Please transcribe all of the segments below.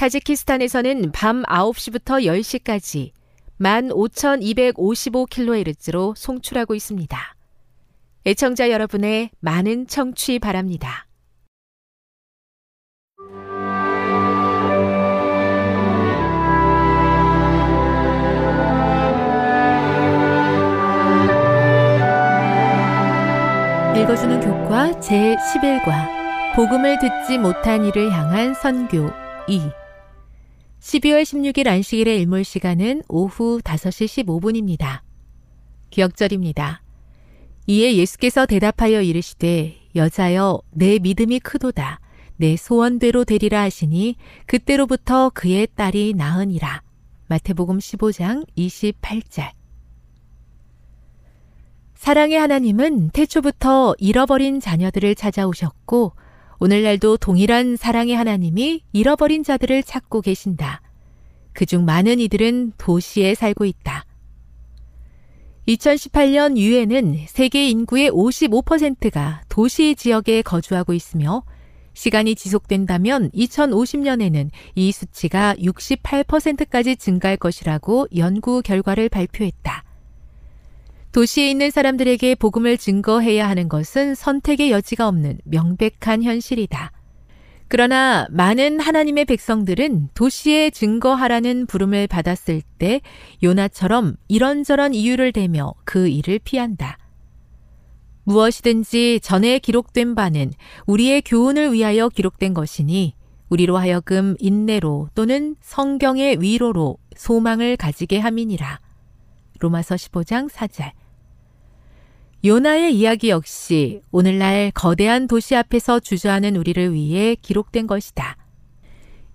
타지키스탄에서는 밤 9시부터 10시까지 15,255kHz로 송출하고 있습니다. 애청자 여러분의 많은 청취 바랍니다. 읽어주는 교과 제11과 복음을 듣지 못한 이를 향한 선교 2 12월 16일 안식일의 일몰 시간은 오후 5시 15분입니다. 기억절입니다. 이에 예수께서 대답하여 이르시되 여자여 내 믿음이 크도다 내 소원대로 되리라 하시니 그때로부터 그의 딸이 나으니라. 마태복음 15장 28절 사랑의 하나님은 태초부터 잃어버린 자녀들을 찾아오셨고 오늘날도 동일한 사랑의 하나님이 잃어버린 자들을 찾고 계신다. 그중 많은 이들은 도시에 살고 있다. 2018년 유엔은 세계 인구의 55%가 도시 지역에 거주하고 있으며 시간이 지속된다면 2050년에는 이 수치가 68%까지 증가할 것이라고 연구 결과를 발표했다. 도시에 있는 사람들에게 복음을 증거해야 하는 것은 선택의 여지가 없는 명백한 현실이다. 그러나 많은 하나님의 백성들은 도시에 증거하라는 부름을 받았을 때 요나처럼 이런저런 이유를 대며 그 일을 피한다. 무엇이든지 전에 기록된 바는 우리의 교훈을 위하여 기록된 것이니 우리로 하여금 인내로 또는 성경의 위로로 소망을 가지게 함이니라. 로마서 15장 4절. 요나의 이야기 역시 오늘날 거대한 도시 앞에서 주저하는 우리를 위해 기록된 것이다.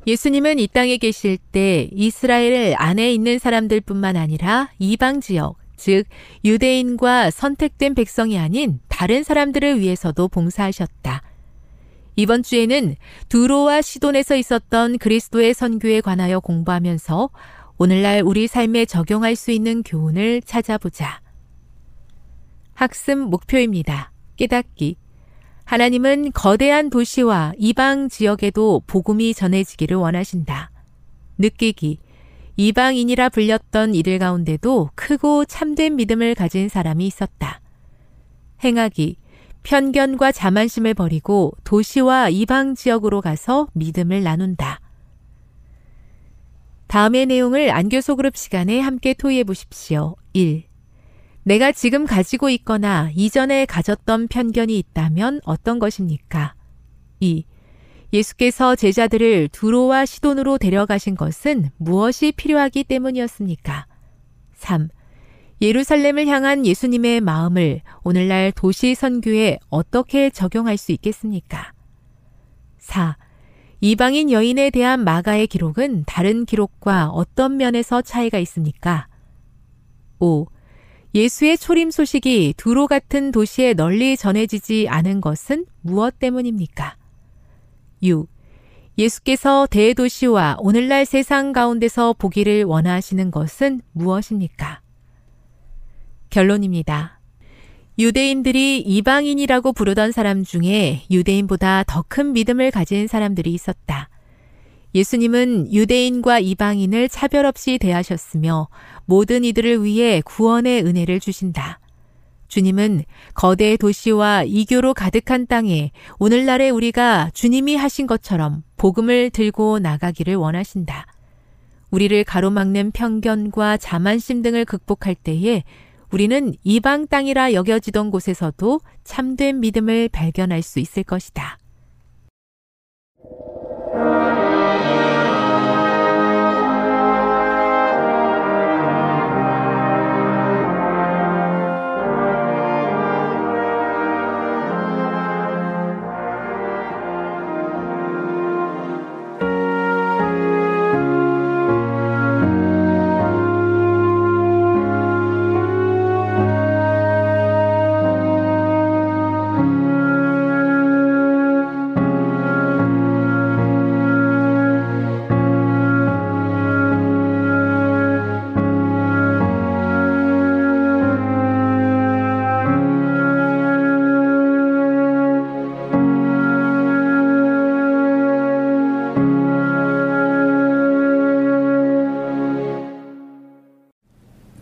예수님은 이 땅에 계실 때 이스라엘 안에 있는 사람들 뿐만 아니라 이방 지역, 즉 유대인과 선택된 백성이 아닌 다른 사람들을 위해서도 봉사하셨다. 이번 주에는 두로와 시돈에서 있었던 그리스도의 선교에 관하여 공부하면서 오늘날 우리 삶에 적용할 수 있는 교훈을 찾아보자. 학습 목표입니다. 깨닫기. 하나님은 거대한 도시와 이방 지역에도 복음이 전해지기를 원하신다. 느끼기. 이방인이라 불렸던 이들 가운데도 크고 참된 믿음을 가진 사람이 있었다. 행하기. 편견과 자만심을 버리고 도시와 이방 지역으로 가서 믿음을 나눈다. 다음의 내용을 안교 소 그룹 시간에 함께 토의해 보십시오. 1. 내가 지금 가지고 있거나 이전에 가졌던 편견이 있다면 어떤 것입니까? 2. 예수께서 제자들을 두로와 시돈으로 데려가신 것은 무엇이 필요하기 때문이었습니까? 3. 예루살렘을 향한 예수님의 마음을 오늘날 도시 선교에 어떻게 적용할 수 있겠습니까? 4. 이방인 여인에 대한 마가의 기록은 다른 기록과 어떤 면에서 차이가 있습니까? 5. 예수의 초림 소식이 두로 같은 도시에 널리 전해지지 않은 것은 무엇 때문입니까? 6. 예수께서 대도시와 오늘날 세상 가운데서 보기를 원하시는 것은 무엇입니까? 결론입니다. 유대인들이 이방인이라고 부르던 사람 중에 유대인보다 더 큰 믿음을 가진 사람들이 있었다. 예수님은 유대인과 이방인을 차별 없이 대하셨으며 모든 이들을 위해 구원의 은혜를 주신다. 주님은 거대 도시와 이교로 가득한 땅에 오늘날의 우리가 주님이 하신 것처럼 복음을 들고 나가기를 원하신다. 우리를 가로막는 편견과 자만심 등을 극복할 때에 우리는 이방 땅이라 여겨지던 곳에서도 참된 믿음을 발견할 수 있을 것이다.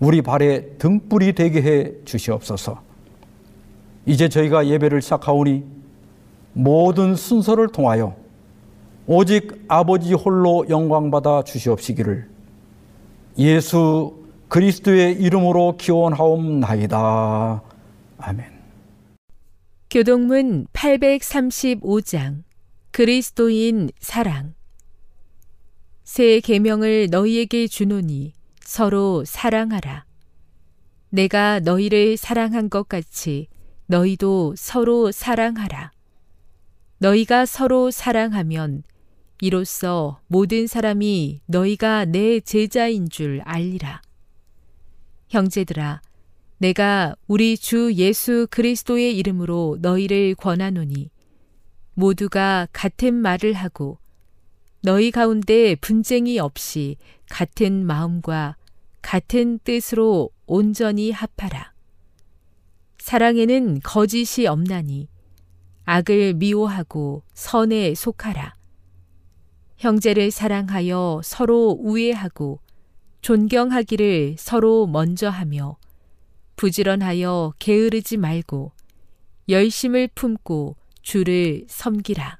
우리 발에 등불이 되게 해 주시옵소서. 이제 저희가 예배를 시작하오니 모든 순서를 통하여 오직 아버지 홀로 영광받아 주시옵시기를 예수 그리스도의 이름으로 기원하옵나이다. 아멘. 교동문 835장 그리스도인 사랑 새 계명을 너희에게 주노니 서로 사랑하라. 내가 너희를 사랑한 것 같이 너희도 서로 사랑하라. 너희가 서로 사랑하면 이로써 모든 사람이 너희가 내 제자인 줄 알리라. 형제들아, 내가 우리 주 예수 그리스도의 이름으로 너희를 권하노니 모두가 같은 말을 하고 너희 가운데 분쟁이 없이 같은 마음과 같은 뜻으로 온전히 합하라. 사랑에는 거짓이 없나니 악을 미워하고 선에 속하라. 형제를 사랑하여 서로 우애하고 존경하기를 서로 먼저 하며 부지런하여 게으르지 말고 열심을 품고 주를 섬기라.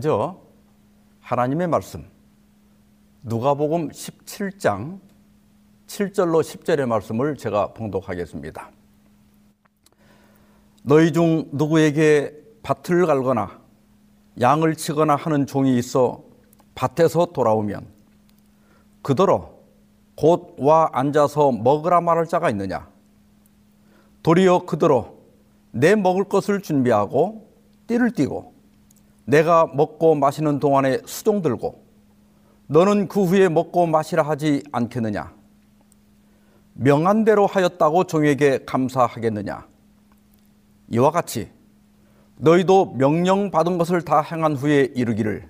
먼저 하나님의 말씀 누가복음 17장 7절로 10절의 말씀을 제가 봉독하겠습니다. 너희 중 누구에게 밭을 갈거나 양을 치거나 하는 종이 있어 밭에서 돌아오면 그더러 곧 와 앉아서 먹으라 말할 자가 있느냐 도리어 그더러 내 먹을 것을 준비하고 띠를 띠고 내가 먹고 마시는 동안에 수종 들고 너는 그 후에 먹고 마시라 하지 않겠느냐? 명한 대로 하였다고 종에게 감사하겠느냐? 이와 같이 너희도 명령 받은 것을 다 행한 후에 이르기를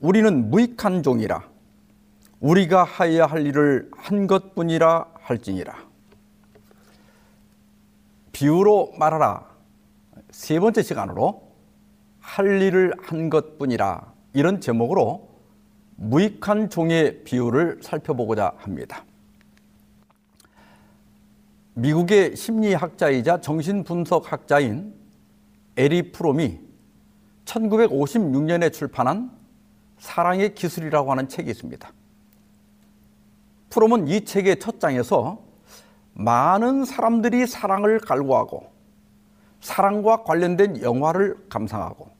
우리는 무익한 종이라. 우리가 하여야 할 일을 한 것뿐이라 할지니라. 비유로 말하라. 세 번째 시간으로 할 일을 한 것뿐이라 이런 제목으로 무익한 종의 비유를 살펴보고자 합니다. 미국의 심리학자이자 정신분석학자인 에리 프롬이 1956년에 출판한 사랑의 기술이라고 하는 책이 있습니다. 프롬은 이 책의 첫 장에서 많은 사람들이 사랑을 갈구하고 사랑과 관련된 영화를 감상하고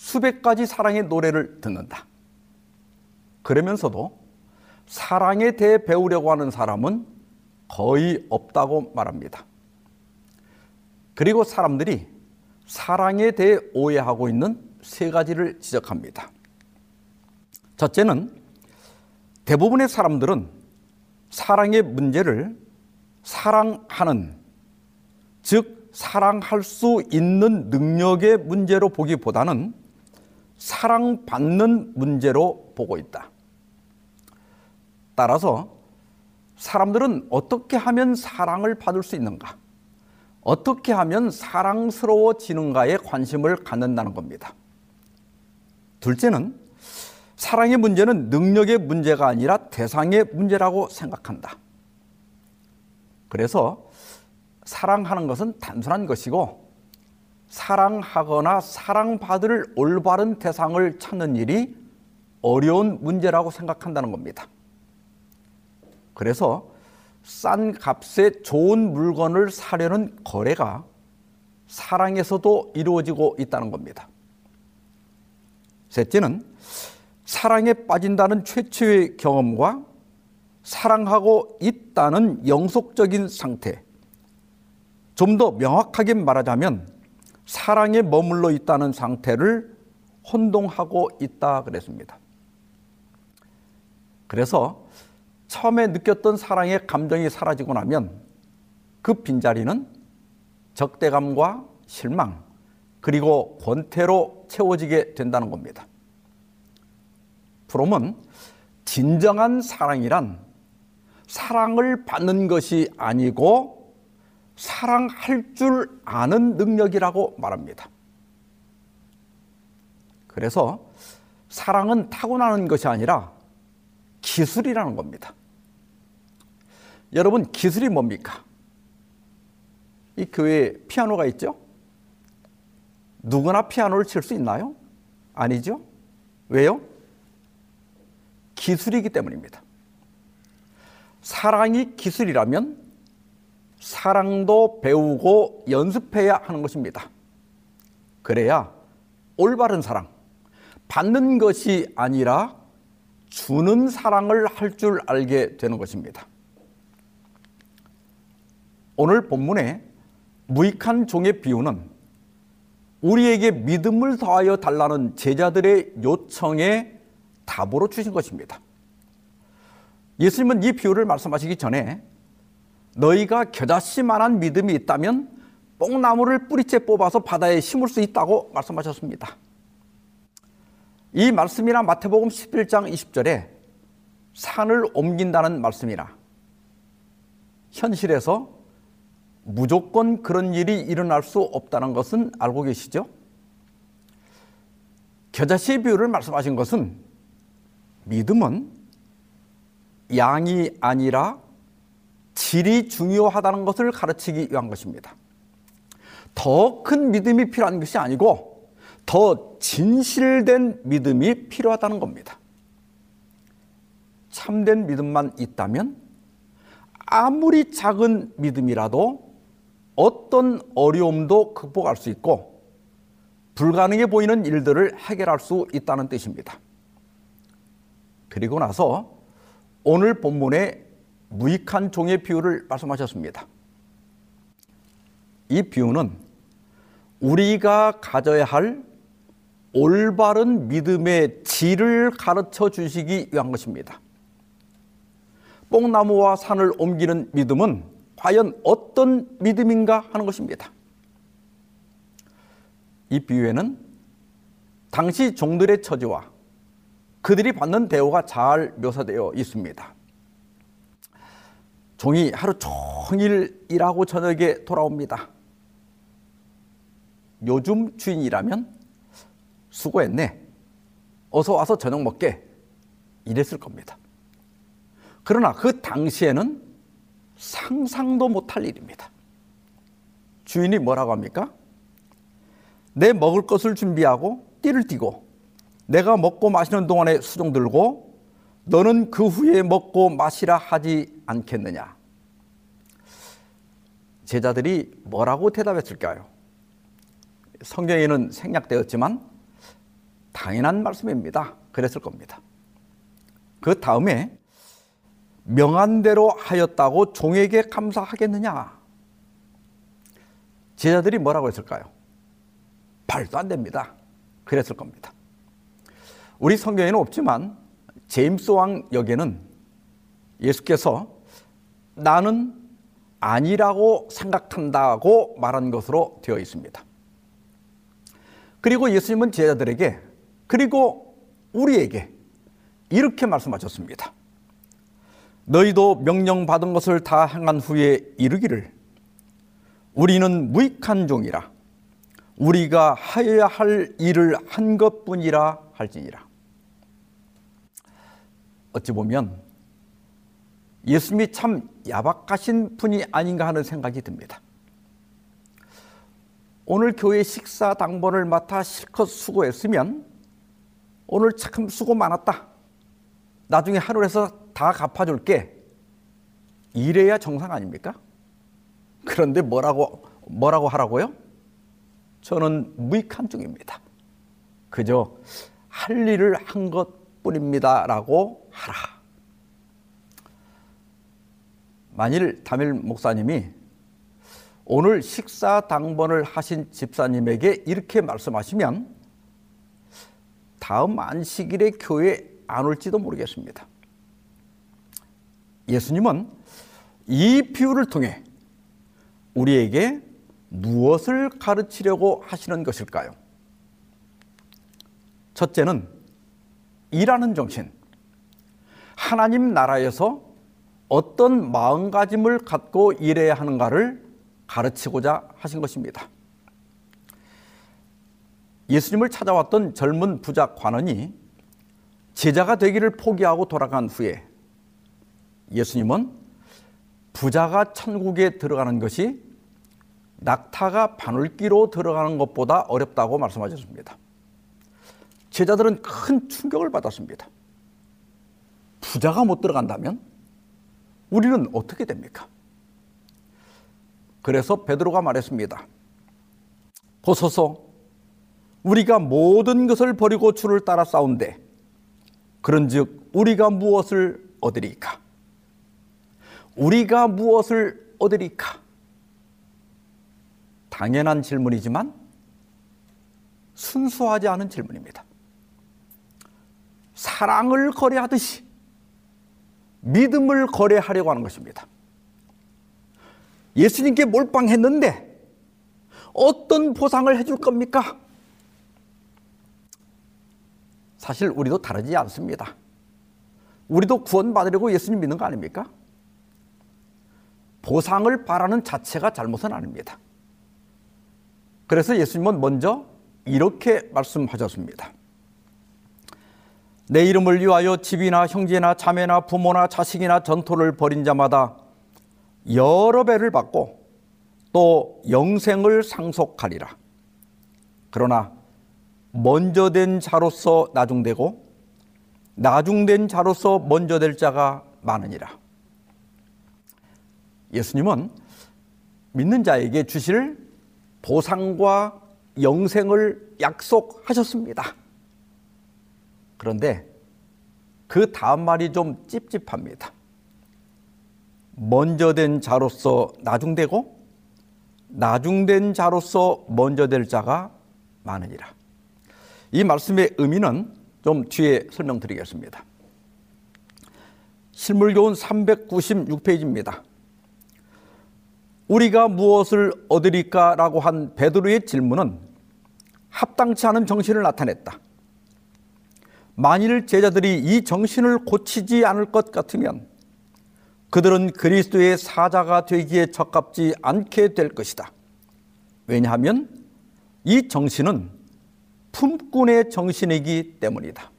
수백 가지 사랑의 노래를 듣는다. 그러면서도 사랑에 대해 배우려고 하는 사람은 거의 없다고 말합니다. 그리고 사람들이 사랑에 대해 오해하고 있는 세 가지를 지적합니다. 첫째는 대부분의 사람들은 사랑의 문제를 사랑하는, 즉, 사랑할 수 있는 능력의 문제로 보기보다는 사랑받는 문제로 보고 있다. 따라서 사람들은 어떻게 하면 사랑을 받을 수 있는가? 어떻게 하면 사랑스러워지는가에 관심을 갖는다는 겁니다. 둘째는 사랑의 문제는 능력의 문제가 아니라 대상의 문제라고 생각한다. 그래서 사랑하는 것은 단순한 것이고 사랑하거나 사랑받을 올바른 대상을 찾는 일이 어려운 문제라고 생각한다는 겁니다. 그래서 싼 값에 좋은 물건을 사려는 거래가 사랑에서도 이루어지고 있다는 겁니다. 셋째는 사랑에 빠진다는 최초의 경험과 사랑하고 있다는 영속적인 상태. 좀 더 명확하게 말하자면 사랑에 머물러 있다는 상태를 혼동하고 있다 그랬습니다. 그래서 처음에 느꼈던 사랑의 감정이 사라지고 나면 그 빈자리는 적대감과 실망, 그리고 권태로 채워지게 된다는 겁니다. 프롬은 진정한 사랑이란 사랑을 받는 것이 아니고 사랑할 줄 아는 능력이라고 말합니다. 그래서 사랑은 타고나는 것이 아니라 기술이라는 겁니다. 여러분, 기술이 뭡니까? 이 교회에 피아노가 있죠? 누구나 피아노를 칠 수 있나요? 아니죠? 왜요? 기술이기 때문입니다. 사랑이 기술이라면 사랑도 배우고 연습해야 하는 것입니다. 그래야 올바른 사랑, 받는 것이 아니라 주는 사랑을 할 줄 알게 되는 것입니다. 오늘 본문에 무익한 종의 비유는 우리에게 믿음을 더하여 달라는 제자들의 요청에 답으로 주신 것입니다. 예수님은 이 비유를 말씀하시기 전에 너희가 겨자씨만한 믿음이 있다면 뽕나무를 뿌리째 뽑아서 바다에 심을 수 있다고 말씀하셨습니다. 이 말씀이나 마태복음 11장 20절에 산을 옮긴다는 말씀이나 현실에서 무조건 그런 일이 일어날 수 없다는 것은 알고 계시죠? 겨자씨의 비유를 말씀하신 것은 믿음은 양이 아니라 질이 중요하다는 것을 가르치기 위한 것입니다. 더 큰 믿음이 필요한 것이 아니고 더 진실된 믿음이 필요하다는 겁니다. 참된 믿음만 있다면 아무리 작은 믿음이라도 어떤 어려움도 극복할 수 있고 불가능해 보이는 일들을 해결할 수 있다는 뜻입니다. 그리고 나서 오늘 본문에 무익한 종의 비유를 말씀하셨습니다. 이 비유는 우리가 가져야 할 올바른 믿음의 질을 가르쳐 주시기 위한 것입니다. 뽕나무와 산을 옮기는 믿음은 과연 어떤 믿음인가 하는 것입니다. 이 비유에는 당시 종들의 처지와 그들이 받는 대우가 잘 묘사되어 있습니다. 종이 하루 종일 일하고 저녁에 돌아옵니다. 요즘 주인이라면 수고했네. 어서 와서 저녁 먹게. 이랬을 겁니다. 그러나 그 당시에는 상상도 못할 일입니다. 주인이 뭐라고 합니까? 내 먹을 것을 준비하고 띠를 띠고 내가 먹고 마시는 동안에 수종 들고 너는 그 후에 먹고 마시라 하지 않겠느냐? 제자들이 뭐라고 대답했을까요? 성경에는 생략되었지만 당연한 말씀입니다. 그랬을 겁니다. 그 다음에 명한 대로 하였다고 종에게 감사하겠느냐? 제자들이 뭐라고 했을까요? 말도 안 됩니다. 그랬을 겁니다. 우리 성경에는 없지만 제임스 왕 역에는 예수께서 나는 아니라고 생각한다고 말한 것으로 되어 있습니다. 그리고 예수님은 제자들에게 그리고 우리에게 이렇게 말씀하셨습니다. 너희도 명령받은 것을 다 행한 후에 이르기를 우리는 무익한 종이라 우리가 하여야 할 일을 한 것뿐이라 할지니라. 어찌 보면 예수님이 참 야박하신 분이 아닌가 하는 생각이 듭니다. 오늘 교회 식사 당번을 맡아 실컷 수고했으면 오늘 참 수고 많았다. 나중에 하늘에서 다 갚아줄게. 이래야 정상 아닙니까? 그런데 뭐라고 뭐라고 하라고요? 저는 무익한 중입니다. 그저 할 일을 한 것뿐입니다라고 하라. 만일 담일 목사님이 오늘 식사 당번을 하신 집사님에게 이렇게 말씀하시면 다음 안식일에 교회 안 올지도 모르겠습니다. 예수님은 이 비유를 통해 우리에게 무엇을 가르치려고 하시는 것일까요? 첫째는 일하는 정신. 하나님 나라에서 어떤 마음가짐을 갖고 일해야 하는가를 가르치고자 하신 것입니다. 예수님을 찾아왔던 젊은 부자 관원이 제자가 되기를 포기하고 돌아간 후에 예수님은 부자가 천국에 들어가는 것이 낙타가 바늘기로 들어가는 것보다 어렵다고 말씀하셨습니다. 제자들은 큰 충격을 받았습니다. 부자가 못 들어간다면 우리는 어떻게 됩니까? 그래서 베드로가 말했습니다. 보소서 우리가 모든 것을 버리고 주를 따라 싸운데 그런즉 우리가 무엇을 얻으리까? 우리가 무엇을 얻으리까? 당연한 질문이지만 순수하지 않은 질문입니다. 사랑을 거래하듯이 믿음을 거래하려고 하는 것입니다. 예수님께 몰빵했는데 어떤 보상을 해줄 겁니까? 사실 우리도 다르지 않습니다. 우리도 구원받으려고 예수님 믿는 거 아닙니까? 보상을 바라는 자체가 잘못은 아닙니다. 그래서 예수님은 먼저 이렇게 말씀하셨습니다. 내 이름을 위하여 집이나 형제나 자매나 부모나 자식이나 전토를 벌인 자마다 여러 배를 받고 또 영생을 상속하리라. 그러나 먼저 된 자로서 나중되고 나중된 자로서 먼저 될 자가 많으니라. 예수님은 믿는 자에게 주실 보상과 영생을 약속하셨습니다. 그런데 그 다음 말이 좀 찝찝합니다. 먼저 된 자로서 나중되고 나중된 자로서 먼저 될 자가 많으니라. 이 말씀의 의미는 좀 뒤에 설명드리겠습니다. 실물교훈 396페이지입니다. 우리가 무엇을 얻으리까라고 한 베드로의 질문은 합당치 않은 정신을 나타냈다. 만일 제자들이 이 정신을 고치지 않을 것 같으면 그들은 그리스도의 사자가 되기에 적합지 않게 될 것이다. 왜냐하면 이 정신은 품꾼의 정신이기 때문이다.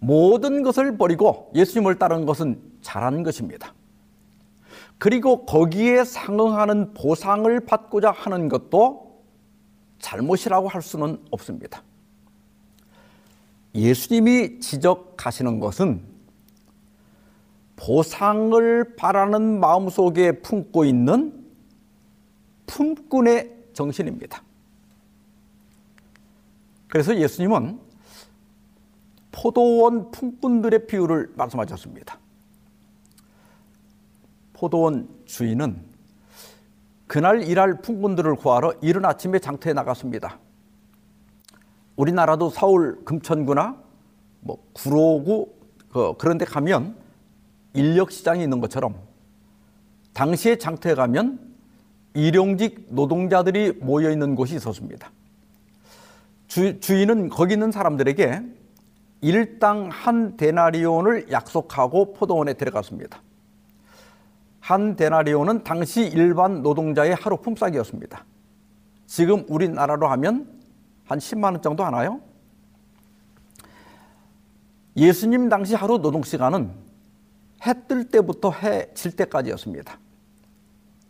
모든 것을 버리고 예수님을 따른 것은 잘한 것입니다. 그리고 거기에 상응하는 보상을 받고자 하는 것도 잘못이라고 할 수는 없습니다. 예수님이 지적하시는 것은 보상을 바라는 마음 속에 품고 있는 품꾼의 정신입니다. 그래서 예수님은 포도원 품꾼들의 비유를 말씀하셨습니다. 포도원 주인은 그날 일할 품꾼들을 구하러 이른 아침에 장터에 나갔습니다. 우리나라도 서울 금천구나 뭐 구로구 그 그런 데 가면 인력 시장이 있는 것처럼 당시에 장터에 가면 일용직 노동자들이 모여 있는 곳이 있었습니다. 주, 주인은 거기 있는 사람들에게 일당 한 데나리온을 약속하고 포도원에 데려갔습니다. 한 데나리온은 당시 일반 노동자의 하루 품삯이었습니다. 지금 우리나라로 하면 한 10만 원 정도 하나요? 예수님 당시 하루 노동 시간은 해 뜰 때부터 해 질 때까지였습니다.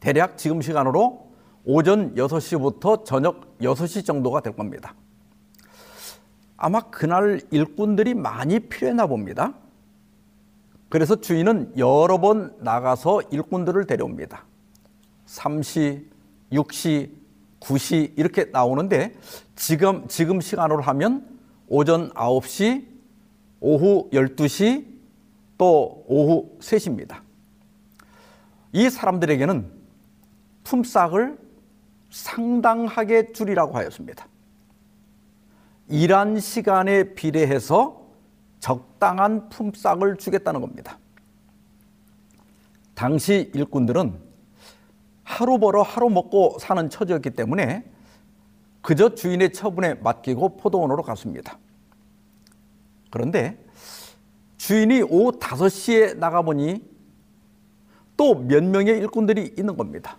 대략 지금 시간으로 오전 6시부터 저녁 6시 정도가 될 겁니다. 아마 그날 일꾼들이 많이 필요했나 봅니다. 그래서 주인은 여러 번 나가서 일꾼들을 데려옵니다. 3시, 6시, 9시 이렇게 나오는데 지금 지금 시간으로 하면 오전 9시, 오후 12시, 또 오후 3시입니다. 이 사람들에게는 품삯을 상당하게 줄이라고 하였습니다. 일한 시간에 비례해서 적당한 품삯을 주겠다는 겁니다. 당시 일꾼들은 하루 벌어 하루 먹고 사는 처지였기 때문에 그저 주인의 처분에 맡기고 포도원으로 갔습니다. 그런데 주인이 오후 5시에 나가보니 또 몇 명의 일꾼들이 있는 겁니다.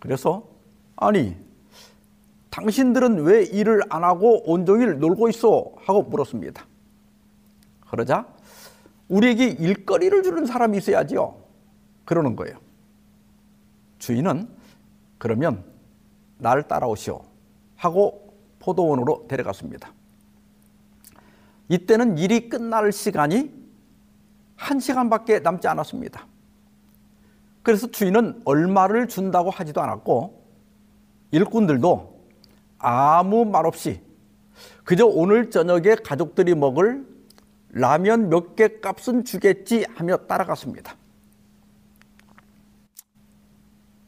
그래서 아니 당신들은 왜 일을 안 하고 온종일 놀고 있어? 하고 물었습니다. 그러자 우리에게 일거리를 주는 사람이 있어야지요. 그러는 거예요. 주인은 그러면 날 따라오시오 하고 포도원으로 데려갔습니다. 이때는 일이 끝날 시간이 한 시간밖에 남지 않았습니다. 그래서 주인은 얼마를 준다고 하지도 않았고 일꾼들도 아무 말 없이 그저 오늘 저녁에 가족들이 먹을 라면 몇 개 값은 주겠지 하며 따라갔습니다.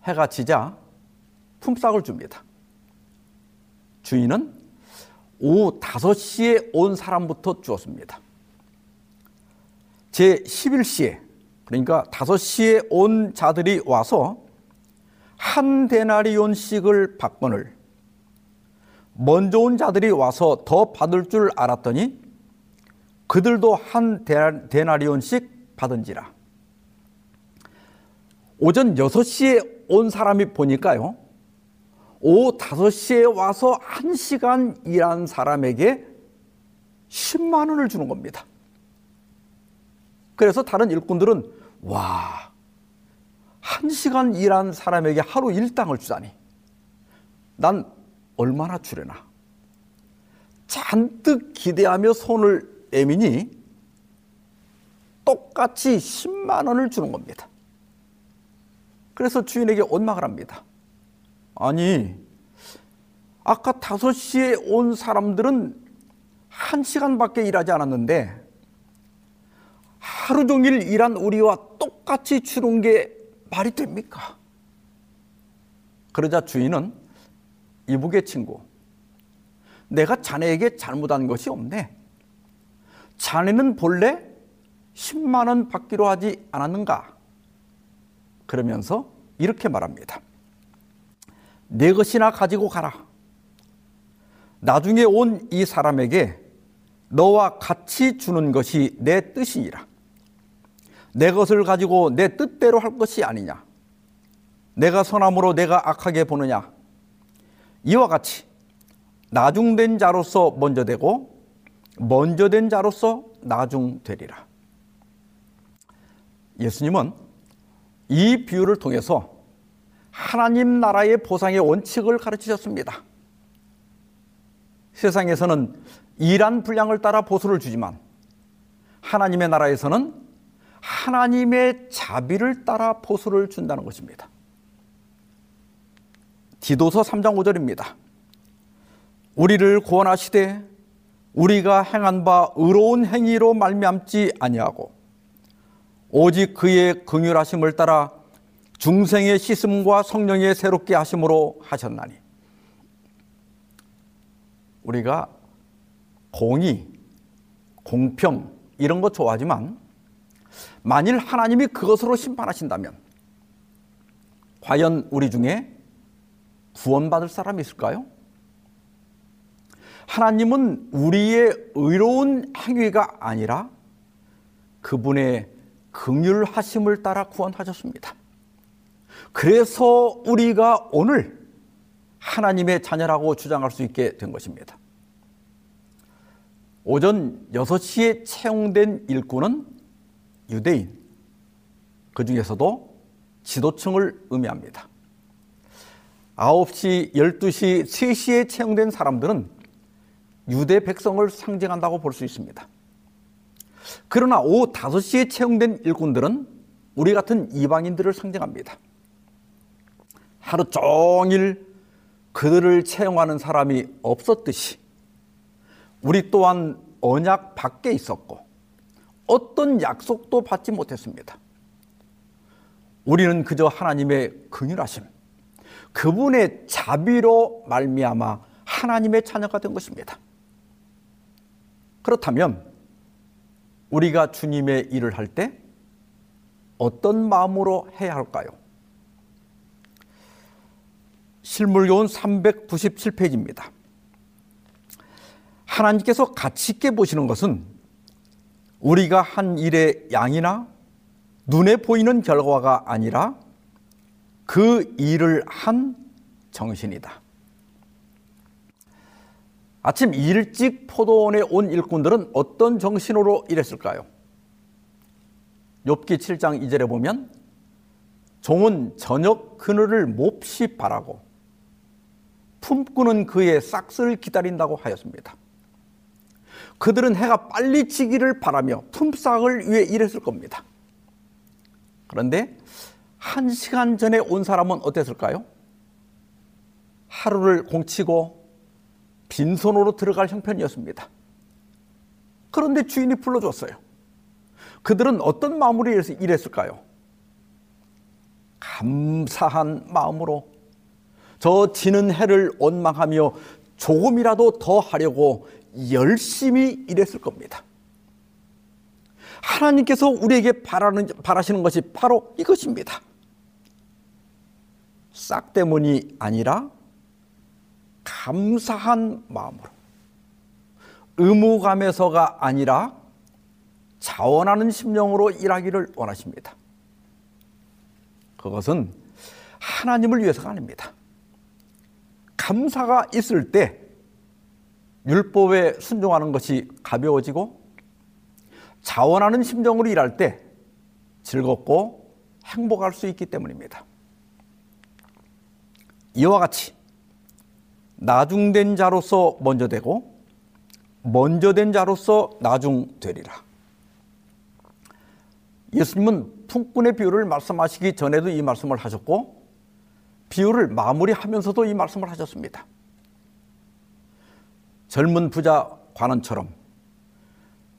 해가 지자 품삯을 줍니다. 주인은 오후 5시에 온 사람부터 주었습니다. 제 11시에 그러니까 5시에 온 자들이 와서 한 데나리온씩을 받거늘 먼저 온 자들이 와서 더 받을 줄 알았더니 그들도 한 데나리온씩 받은지라. 오전 6시에 온 사람이 보니까요. 오후 5시에 와서 1시간 일한 사람에게 10만 원을 주는 겁니다. 그래서 다른 일꾼들은 와, 1시간 일한 사람에게 하루 일당을 주다니. 난 얼마나 주려나. 잔뜩 기대하며 손을 내미니 똑같이 10만 원을 주는 겁니다. 그래서 주인에게 원망을 합니다. 아니, 아까 5시에 온 사람들은 1시간밖에 일하지 않았는데 하루 종일 일한 우리와 똑같이 주는 게 말이 됩니까? 그러자 주인은 이북의 친구, 내가 자네에게 잘못한 것이 없네. 자네는 본래 10만 원 받기로 하지 않았는가? 그러면서 이렇게 말합니다. 내 것이나 가지고 가라. 나중에 온 이 사람에게 너와 같이 주는 것이 내 뜻이니라. 내 것을 가지고 내 뜻대로 할 것이 아니냐. 내가 선함으로 내가 악하게 보느냐. 이와 같이 나중된 자로서 먼저 되고 먼저 된 자로서 나중 되리라. 예수님은 이 비유를 통해서 하나님 나라의 보상의 원칙을 가르치셨습니다. 세상에서는 일한 분량을 따라 보수를 주지만 하나님의 나라에서는 하나님의 자비를 따라 보수를 준다는 것입니다. 디도서 3장 5절입니다. 우리를 구원하시되 우리가 행한 바 의로운 행위로 말미암지 아니하고 오직 그의 긍휼하심을 따라 중생의 씻음과 성령의 새롭게 하심으로 하셨나니 우리가 공의, 공평 이런 거 좋아하지만 만일 하나님이 그것으로 심판하신다면 과연 우리 중에 구원받을 사람이 있을까요? 하나님은 우리의 의로운 행위가 아니라 그분의 긍휼하심을 따라 구원하셨습니다. 그래서 우리가 오늘 하나님의 자녀라고 주장할 수 있게 된 것입니다. 오전 6시에 채용된 일꾼은 유대인, 그 중에서도 지도층을 의미합니다. 9시, 12시, 3시에 채용된 사람들은 유대 백성을 상징한다고 볼 수 있습니다. 그러나 오후 5시에 채용된 일꾼들은 우리 같은 이방인들을 상징합니다. 하루 종일 그들을 채용하는 사람이 없었듯이 우리 또한 언약 밖에 있었고 어떤 약속도 받지 못했습니다. 우리는 그저 하나님의 긍휼하심, 그분의 자비로 말미암아 하나님의 자녀가 된 것입니다. 그렇다면 우리가 주님의 일을 할 때 어떤 마음으로 해야 할까요? 실물요원 397페이지입니다. 하나님께서 가치 있게 보시는 것은 우리가 한 일의 양이나 눈에 보이는 결과가 아니라 그 일을 한 정신이다. 아침 일찍 포도원에 온 일꾼들은 어떤 정신으로 일했을까요? 욥기 7장 2절에 보면 종은 저녁 그늘을 몹시 바라고 품꾸는 그의 싹스를 기다린다고 하였습니다. 그들은 해가 빨리 지기를 바라며 품삯을 위해 일했을 겁니다. 그런데 한 시간 전에 온 사람은 어땠을까요? 하루를 공치고 빈손으로 들어갈 형편이었습니다. 그런데 주인이 불러줬어요. 그들은 어떤 마음으로 일했을까요? 감사한 마음으로 저 지는 해를 원망하며 조금이라도 더 하려고 열심히 일했을 겁니다. 하나님께서 우리에게 바라는, 바라시는 것이 바로 이것입니다. 싹 때문이 아니라 감사한 마음으로 의무감에서가 아니라 자원하는 심령으로 일하기를 원하십니다. 그것은 하나님을 위해서가 아닙니다. 감사가 있을 때 율법에 순종하는 것이 가벼워지고 자원하는 심정으로 일할 때 즐겁고 행복할 수 있기 때문입니다. 이와 같이 나중된 자로서 먼저 되고 먼저 된 자로서 나중되리라. 예수님은 품꾼의 비유를 말씀하시기 전에도 이 말씀을 하셨고 비유를 마무리하면서도 이 말씀을 하셨습니다. 젊은 부자 관원처럼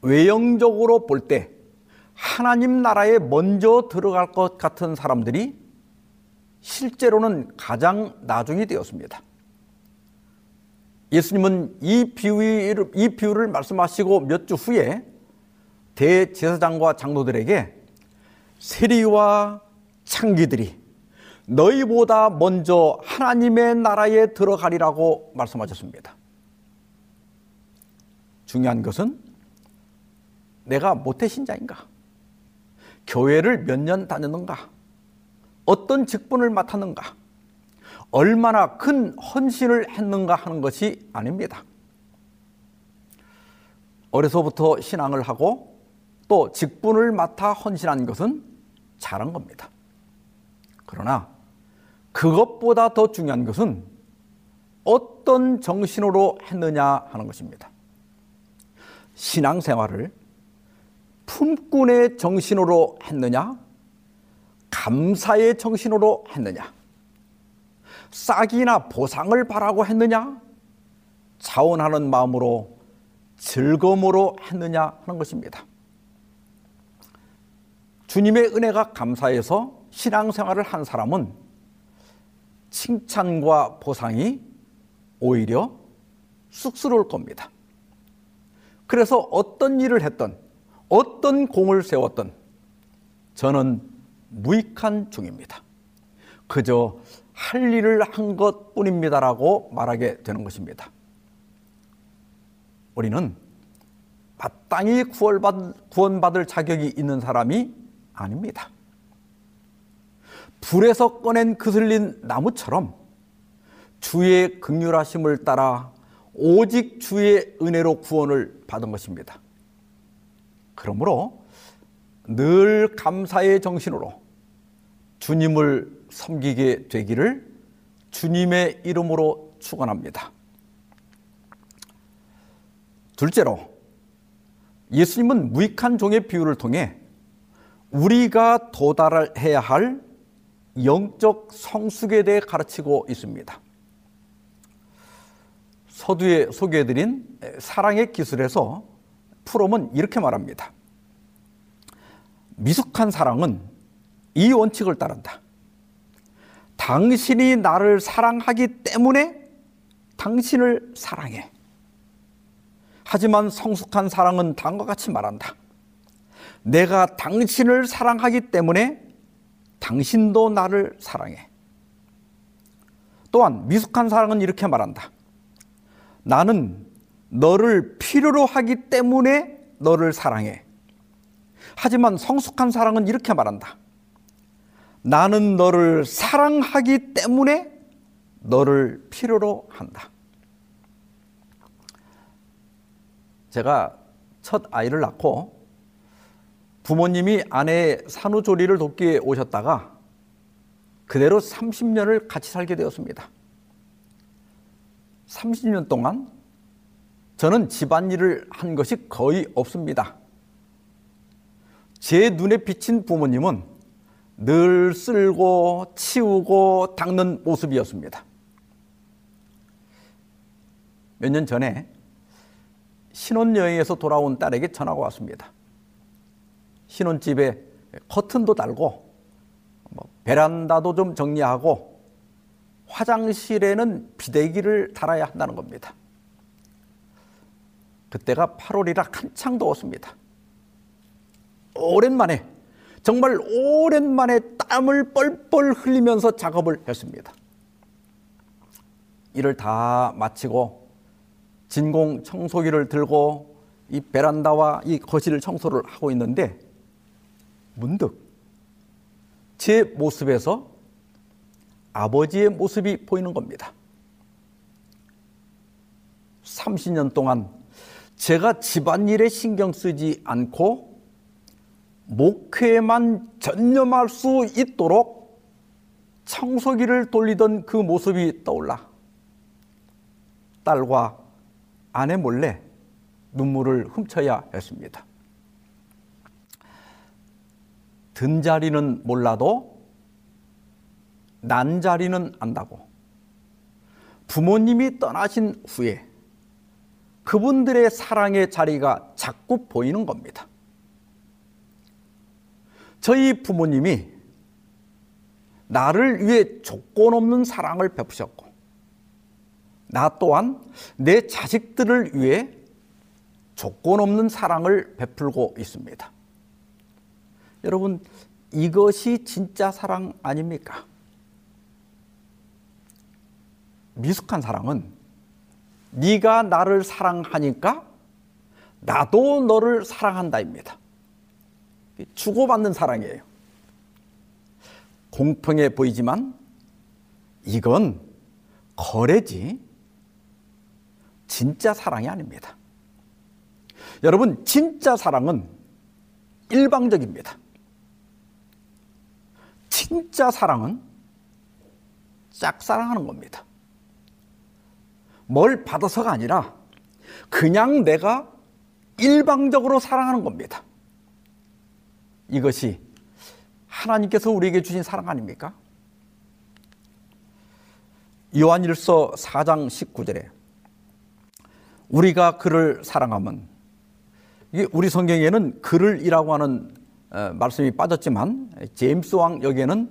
외형적으로 볼 때 하나님 나라에 먼저 들어갈 것 같은 사람들이 실제로는 가장 나중이 되었습니다. 예수님은 이 비유를, 이 비유를 말씀하시고 몇 주 후에 대제사장과 장로들에게 세리와 창기들이 너희보다 먼저 하나님의 나라에 들어가리라고 말씀하셨습니다. 중요한 것은 내가 모태신자인가? 교회를 몇 년 다녔는가? 어떤 직분을 맡았는가? 얼마나 큰 헌신을 했는가 하는 것이 아닙니다. 어려서부터 신앙을 하고 또 직분을 맡아 헌신한 것은 잘한 겁니다. 그러나 그것보다 더 중요한 것은 어떤 정신으로 했느냐 하는 것입니다. 신앙생활을 품꾼의 정신으로 했느냐, 감사의 정신으로 했느냐, 싹이나 보상을 바라고 했느냐, 자원하는 마음으로 즐거움으로 했느냐 하는 것입니다. 주님의 은혜가 감사해서 신앙생활을 한 사람은 칭찬과 보상이 오히려 쑥스러울 겁니다. 그래서 어떤 일을 했던 어떤 공을 세웠던 저는 무익한 중입니다. 그저 할 일을 한 것 뿐입니다라고 말하게 되는 것입니다. 우리는 마땅히 구원받을 자격이 있는 사람이 아닙니다. 불에서 꺼낸 그슬린 나무처럼 주의 극률하심을 따라 오직 주의 은혜로 구원을 받은 것입니다. 그러므로 늘 감사의 정신으로 주님을 섬기게 되기를 주님의 이름으로 축원합니다. 둘째로 예수님은 무익한 종의 비유를 통해 우리가 도달해야 할 영적 성숙에 대해 가르치고 있습니다. 서두에 소개해드린 사랑의 기술에서 프롬은 이렇게 말합니다. 미숙한 사랑은 이 원칙을 따른다. 당신이 나를 사랑하기 때문에 당신을 사랑해. 하지만 성숙한 사랑은 다음과 같이 말한다. 내가 당신을 사랑하기 때문에 당신도 나를 사랑해. 또한 미숙한 사랑은 이렇게 말한다. 나는 너를 필요로 하기 때문에 너를 사랑해. 하지만 성숙한 사랑은 이렇게 말한다. 나는 너를 사랑하기 때문에 너를 필요로 한다. 제가 첫 아이를 낳고 부모님이 아내의 산후조리를 돕기 오셨다가 그대로 30년을 같이 살게 되었습니다. 30년 동안 저는 집안일을 한 것이 거의 없습니다. 제 눈에 비친 부모님은 늘 쓸고 치우고 닦는 모습이었습니다. 몇 년 전에 신혼여행에서 돌아온 딸에게 전화가 왔습니다. 신혼집에 커튼도 달고 뭐 베란다도 좀 정리하고 화장실에는 비대기를 달아야 한다는 겁니다. 그때가 8월이라 한창 더웠습니다. 오랜만에 정말 오랜만에 땀을 뻘뻘 흘리면서 작업을 했습니다. 일을 다 마치고 진공 청소기를 들고 이 베란다와 이 거실 청소를 하고 있는데 문득 제 모습에서 아버지의 모습이 보이는 겁니다. 30년 동안 제가 집안일에 신경 쓰지 않고 목회에만 전념할 수 있도록 청소기를 돌리던 그 모습이 떠올라 딸과 아내 몰래 눈물을 훔쳐야 했습니다. 든 자리는 몰라도 난 자리는 안다고. 부모님이 떠나신 후에 그분들의 사랑의 자리가 자꾸 보이는 겁니다. 저희 부모님이 나를 위해 조건 없는 사랑을 베푸셨고, 나 또한 내 자식들을 위해 조건 없는 사랑을 베풀고 있습니다. 여러분, 이것이 진짜 사랑 아닙니까? 미숙한 사랑은 네가 나를 사랑하니까 나도 너를 사랑한다입니다. 주고받는 사랑이에요. 공평해 보이지만 이건 거래지 진짜 사랑이 아닙니다. 여러분, 진짜 사랑은 일방적입니다. 진짜 사랑은 짝사랑하는 겁니다. 뭘 받아서가 아니라 그냥 내가 일방적으로 사랑하는 겁니다. 이것이 하나님께서 우리에게 주신 사랑 아닙니까? 요한일서 4장 19절에 우리가 그를 사랑하면 이게 우리 성경에는 그를이라고 하는 어, 말씀이 빠졌지만 제임스 왕 여기에는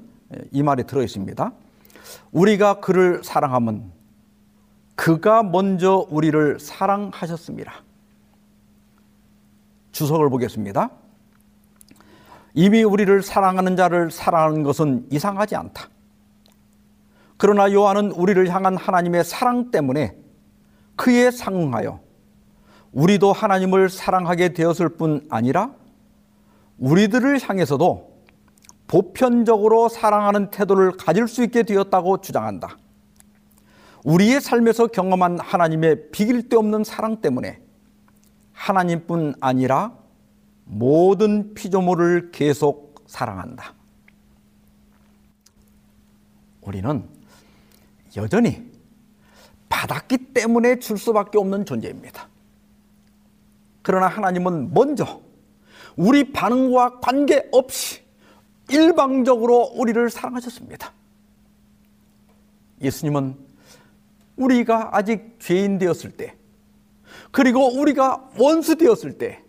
이 말이 들어 있습니다. 우리가 그를 사랑하면 그가 먼저 우리를 사랑하셨습니다. 주석을 보겠습니다. 이미 우리를 사랑하는 자를 사랑하는 것은 이상하지 않다. 그러나 요한은 우리를 향한 하나님의 사랑 때문에 그에 상응하여 우리도 하나님을 사랑하게 되었을 뿐 아니라 우리들을 향해서도 보편적으로 사랑하는 태도를 가질 수 있게 되었다고 주장한다. 우리의 삶에서 경험한 하나님의 비길 데 없는 사랑 때문에 하나님뿐 아니라 모든 피조물을 계속 사랑한다. 우리는 여전히 받았기 때문에 줄 수밖에 없는 존재입니다. 그러나 하나님은 먼저 우리 반응과 관계없이 일방적으로 우리를 사랑하셨습니다. 예수님은 우리가 아직 죄인 되었을 때, 그리고 우리가 원수 되었을 때,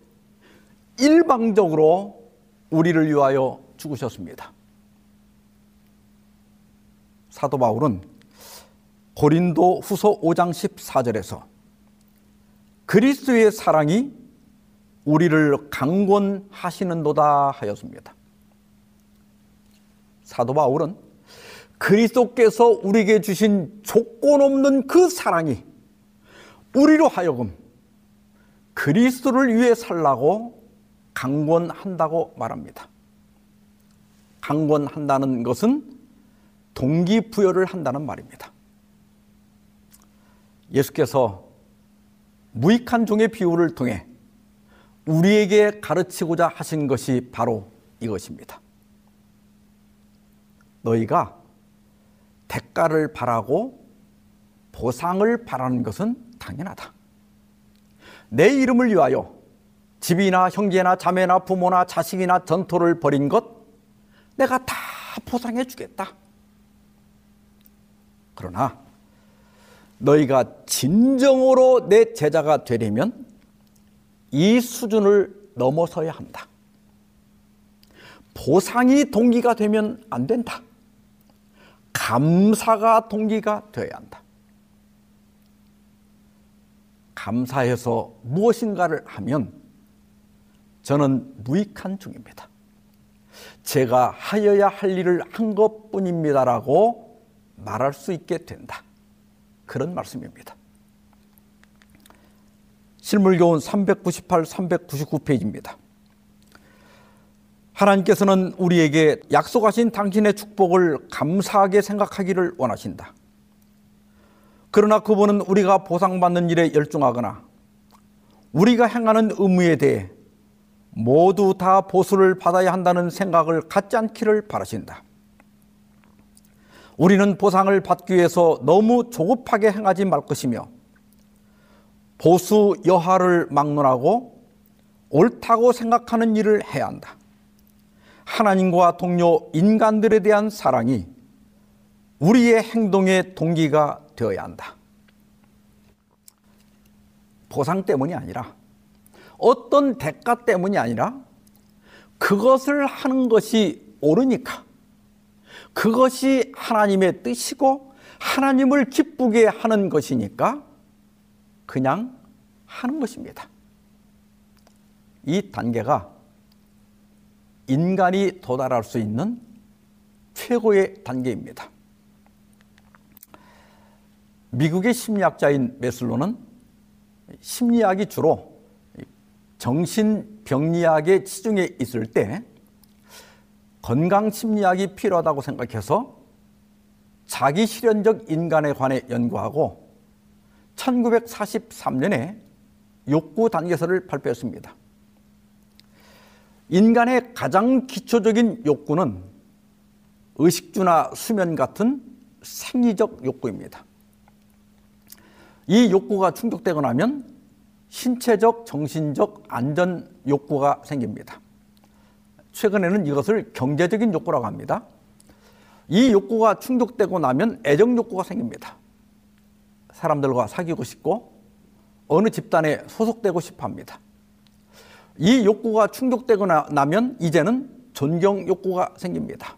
일방적으로 우리를 위하여 죽으셨습니다. 사도 바울은 고린도 후서 5장 14절에서 그리스도의 사랑이 우리를 강권하시는도다 하였습니다. 사도 바울은 그리스도께서 우리에게 주신 조건 없는 그 사랑이 우리로 하여금 그리스도를 위해 살라고 강권한다고 말합니다. 강권한다는 것은 동기부여를 한다는 말입니다. 예수께서 무익한 종의 비유를 통해 우리에게 가르치고자 하신 것이 바로 이것입니다. 너희가 대가를 바라고 보상을 바라는 것은 당연하다. 내 이름을 위하여 집이나 형제나 자매나 부모나 자식이나 전토를 벌인 것 내가 다 보상해 주겠다. 그러나 너희가 진정으로 내 제자가 되려면 이 수준을 넘어서야 한다. 보상이 동기가 되면 안 된다. 감사가 동기가 되어야 한다. 감사해서 무엇인가를 하면 저는 무익한 중입니다. 제가 하여야 할 일을 한 것뿐입니다라고 말할 수 있게 된다. 그런 말씀입니다. 실물교훈 398, 399페이지입니다. 하나님께서는 우리에게 약속하신 당신의 축복을 감사하게 생각하기를 원하신다. 그러나 그분은 우리가 보상받는 일에 열중하거나 우리가 행하는 의무에 대해 모두 다 보수를 받아야 한다는 생각을 갖지 않기를 바라신다. 우리는 보상을 받기 위해서 너무 조급하게 행하지 말 것이며 보수 여하를 막론하고 옳다고 생각하는 일을 해야 한다. 하나님과 동료 인간들에 대한 사랑이 우리의 행동의 동기가 되어야 한다. 보상 때문이 아니라 어떤 대가 때문이 아니라 그것을 하는 것이 옳으니까 그것이 하나님의 뜻이고 하나님을 기쁘게 하는 것이니까 그냥 하는 것입니다. 이 단계가 인간이 도달할 수 있는 최고의 단계입니다. 미국의 심리학자인 메슬로는 심리학이 주로 정신병리학의 치중에 있을 때 건강 심리학이 필요하다고 생각해서 자기 실현적 인간에 관해 연구하고 1943년에 욕구 단계서를 발표했습니다. 인간의 가장 기초적인 욕구는 의식주나 수면 같은 생리적 욕구입니다. 이 욕구가 충족되고 나면 신체적, 정신적 안전 욕구가 생깁니다. 최근에는 이것을 경제적인 욕구라고 합니다. 이 욕구가 충족되고 나면 애정 욕구가 생깁니다. 사람들과 사귀고 싶고 어느 집단에 소속되고 싶어 합니다. 이 욕구가 충족되고 나- 나면 이제는 존경 욕구가 생깁니다.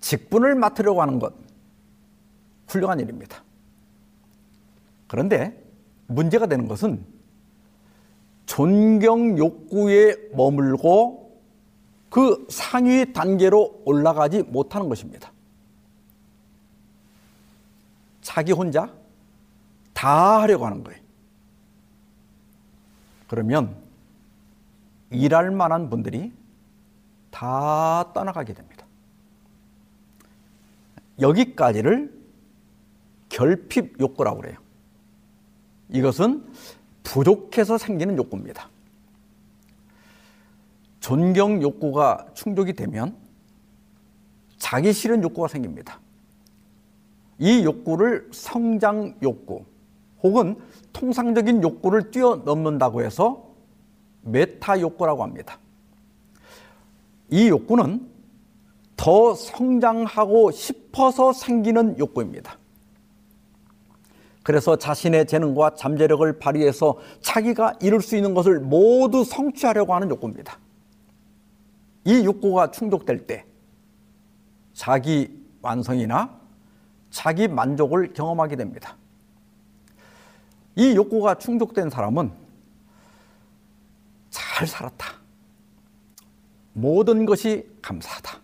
직분을 맡으려고 하는 것 훌륭한 일입니다. 그런데 문제가 되는 것은 존경 욕구에 머물고 그 상위 단계로 올라가지 못하는 것입니다. 자기 혼자 다 하려고 하는 거예요. 그러면 일할 만한 분들이 다 떠나가게 됩니다. 여기까지를 결핍 욕구라고 그래요. 이것은 부족해서 생기는 욕구입니다. 존경 욕구가 충족이 되면 자기 싫은 욕구가 생깁니다. 이 욕구를 성장 욕구 혹은 통상적인 욕구를 뛰어넘는다고 해서 메타 욕구라고 합니다. 이 욕구는 더 성장하고 싶어서 생기는 욕구입니다. 그래서 자신의 재능과 잠재력을 발휘해서 자기가 이룰 수 있는 것을 모두 성취하려고 하는 욕구입니다. 이 욕구가 충족될 때 자기 완성이나 자기 만족을 경험하게 됩니다. 이 욕구가 충족된 사람은 잘 살았다. 모든 것이 감사하다.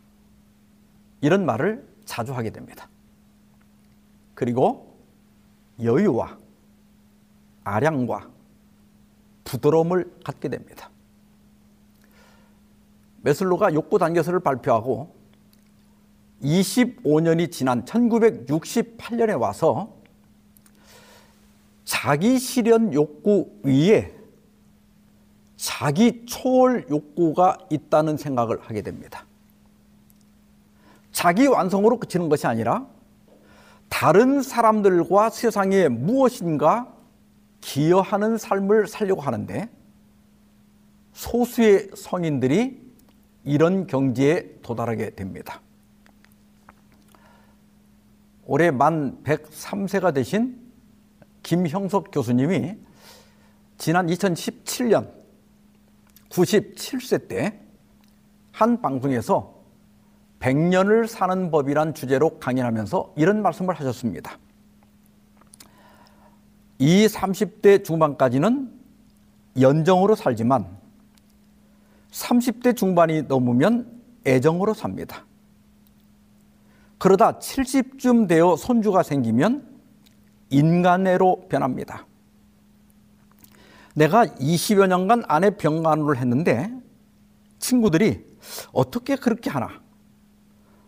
이런 말을 자주 하게 됩니다. 그리고 여유와 아량과 부드러움을 갖게 됩니다. 메슬로가 욕구 단계서를 발표하고 25년이 지난 1968년에 와서 자기 실현 욕구 위에 자기 초월 욕구가 있다는 생각을 하게 됩니다. 자기 완성으로 그치는 것이 아니라 다른 사람들과 세상에 무엇인가 기여하는 삶을 살려고 하는데 소수의 성인들이 이런 경지에 도달하게 됩니다. 올해 만 103세가 되신 김형석 교수님이 지난 2017년 97세 때 한 방송에서 100년을 사는 법이란 주제로 강연하면서 이런 말씀을 하셨습니다. 이 30대 중반까지는 연정으로 살지만 30대 중반이 넘으면 애정으로 삽니다. 그러다 70쯤 되어 손주가 생기면 인간애로 변합니다. 내가 20여 년간 아내 병간호를 했는데 친구들이 어떻게 그렇게 하나?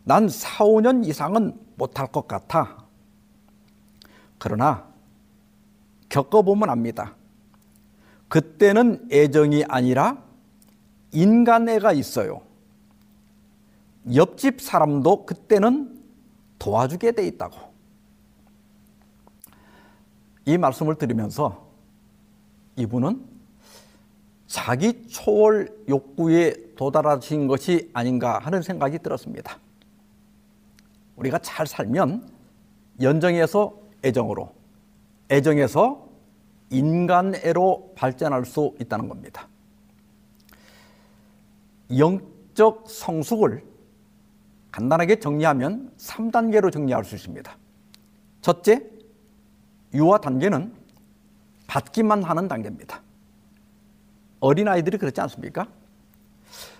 난 4, 5년 이상은 못할 것 같아. 그러나 겪어보면 압니다. 그때는 애정이 아니라 인간애가 있어요. 옆집 사람도 그때는 도와주게 돼 있다고. 이 말씀을 들으면서 이분은 자기 초월 욕구에 도달하신 것이 아닌가 하는 생각이 들었습니다. 우리가 잘 살면 연정에서 애정으로, 애정에서 인간애로 발전할 수 있다는 겁니다. 영적 성숙을 간단하게 정리하면 3단계로 정리할 수 있습니다. 첫째, 유아 단계는 받기만 하는 단계입니다. 어린아이들이 그렇지 않습니까?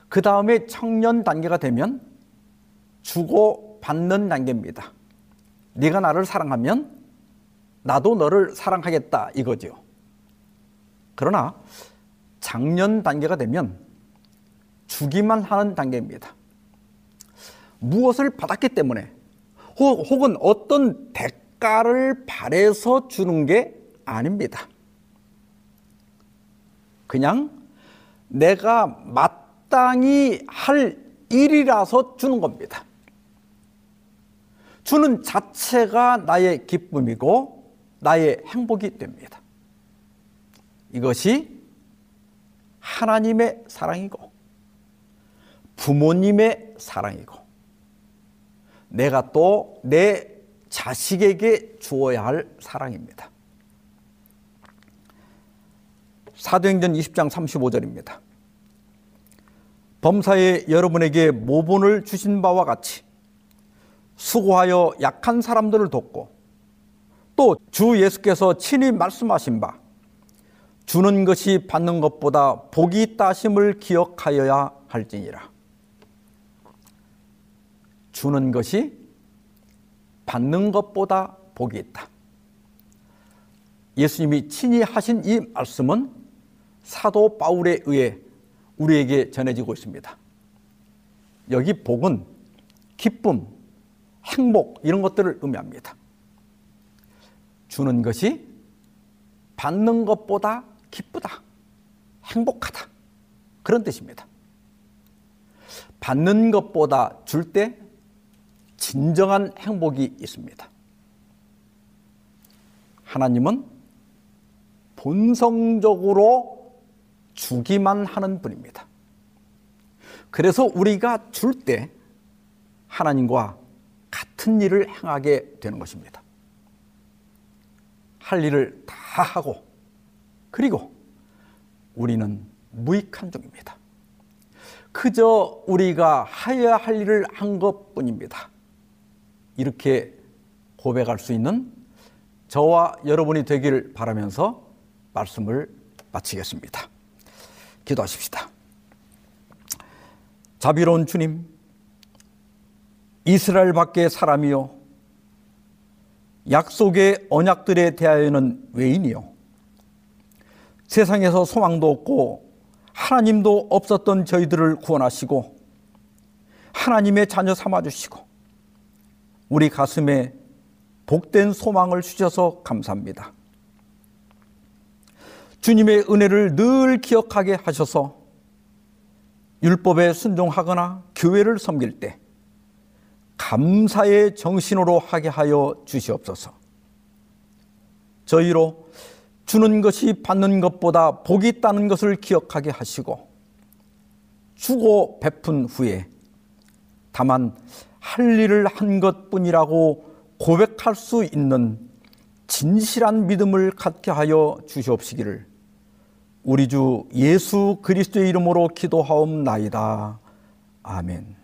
그 다음에 청년 단계가 되면 주고 받는 단계입니다. 네가 나를 사랑하면 나도 너를 사랑하겠다 이거죠. 그러나 장년 단계가 되면 주기만 하는 단계입니다. 무엇을 받았기 때문에 혹은 어떤 대가를 바래서 주는 게 아닙니다. 그냥 내가 마땅히 할 일이라서 주는 겁니다. 주는 자체가 나의 기쁨이고 나의 행복이 됩니다. 이것이 하나님의 사랑이고 부모님의 사랑이고 내가 또 내 자식에게 주어야 할 사랑입니다. 사도행전 20장 35절입니다. 범사에 여러분에게 모본을 주신 바와 같이 수고하여 약한 사람들을 돕고 또 주 예수께서 친히 말씀하신 바 주는 것이 받는 것보다 복이 하심을 기억하여야 할지니라. 주는 것이 받는 것보다 복이 있다. 예수님이 친히 하신 이 말씀은 사도 바울에 의해 우리에게 전해지고 있습니다. 여기 복은 기쁨, 행복 이런 것들을 의미합니다. 주는 것이 받는 것보다 기쁘다, 행복하다 그런 뜻입니다. 받는 것보다 줄 때 진정한 행복이 있습니다. 하나님은 본성적으로 주기만 하는 분입니다. 그래서 우리가 줄 때 하나님과 같은 일을 행하게 되는 것입니다. 할 일을 다 하고 그리고 우리는 무익한 중입니다. 그저 우리가 하여야 할 일을 한 것뿐입니다. 이렇게 고백할 수 있는 저와 여러분이 되기를 바라면서 말씀을 마치겠습니다. 기도하십시다. 자비로운 주님, 이스라엘 밖의 사람이요. 약속의 언약들에 대하여는 외인이요. 세상에서 소망도 없고 하나님도 없었던 저희들을 구원하시고 하나님의 자녀 삼아주시고 우리 가슴에 복된 소망을 주셔서 감사합니다. 주님의 은혜를 늘 기억하게 하셔서 율법에 순종하거나 교회를 섬길 때 감사의 정신으로 하게 하여 주시옵소서. 저희로 주는 것이 받는 것보다 복이 있다는 것을 기억하게 하시고 주고 베푼 후에 다만 할 일을 한 것뿐이라고 고백할 수 있는 진실한 믿음을 갖게 하여 주시옵시기를 우리 주 예수 그리스도의 이름으로 기도하옵나이다. 아멘.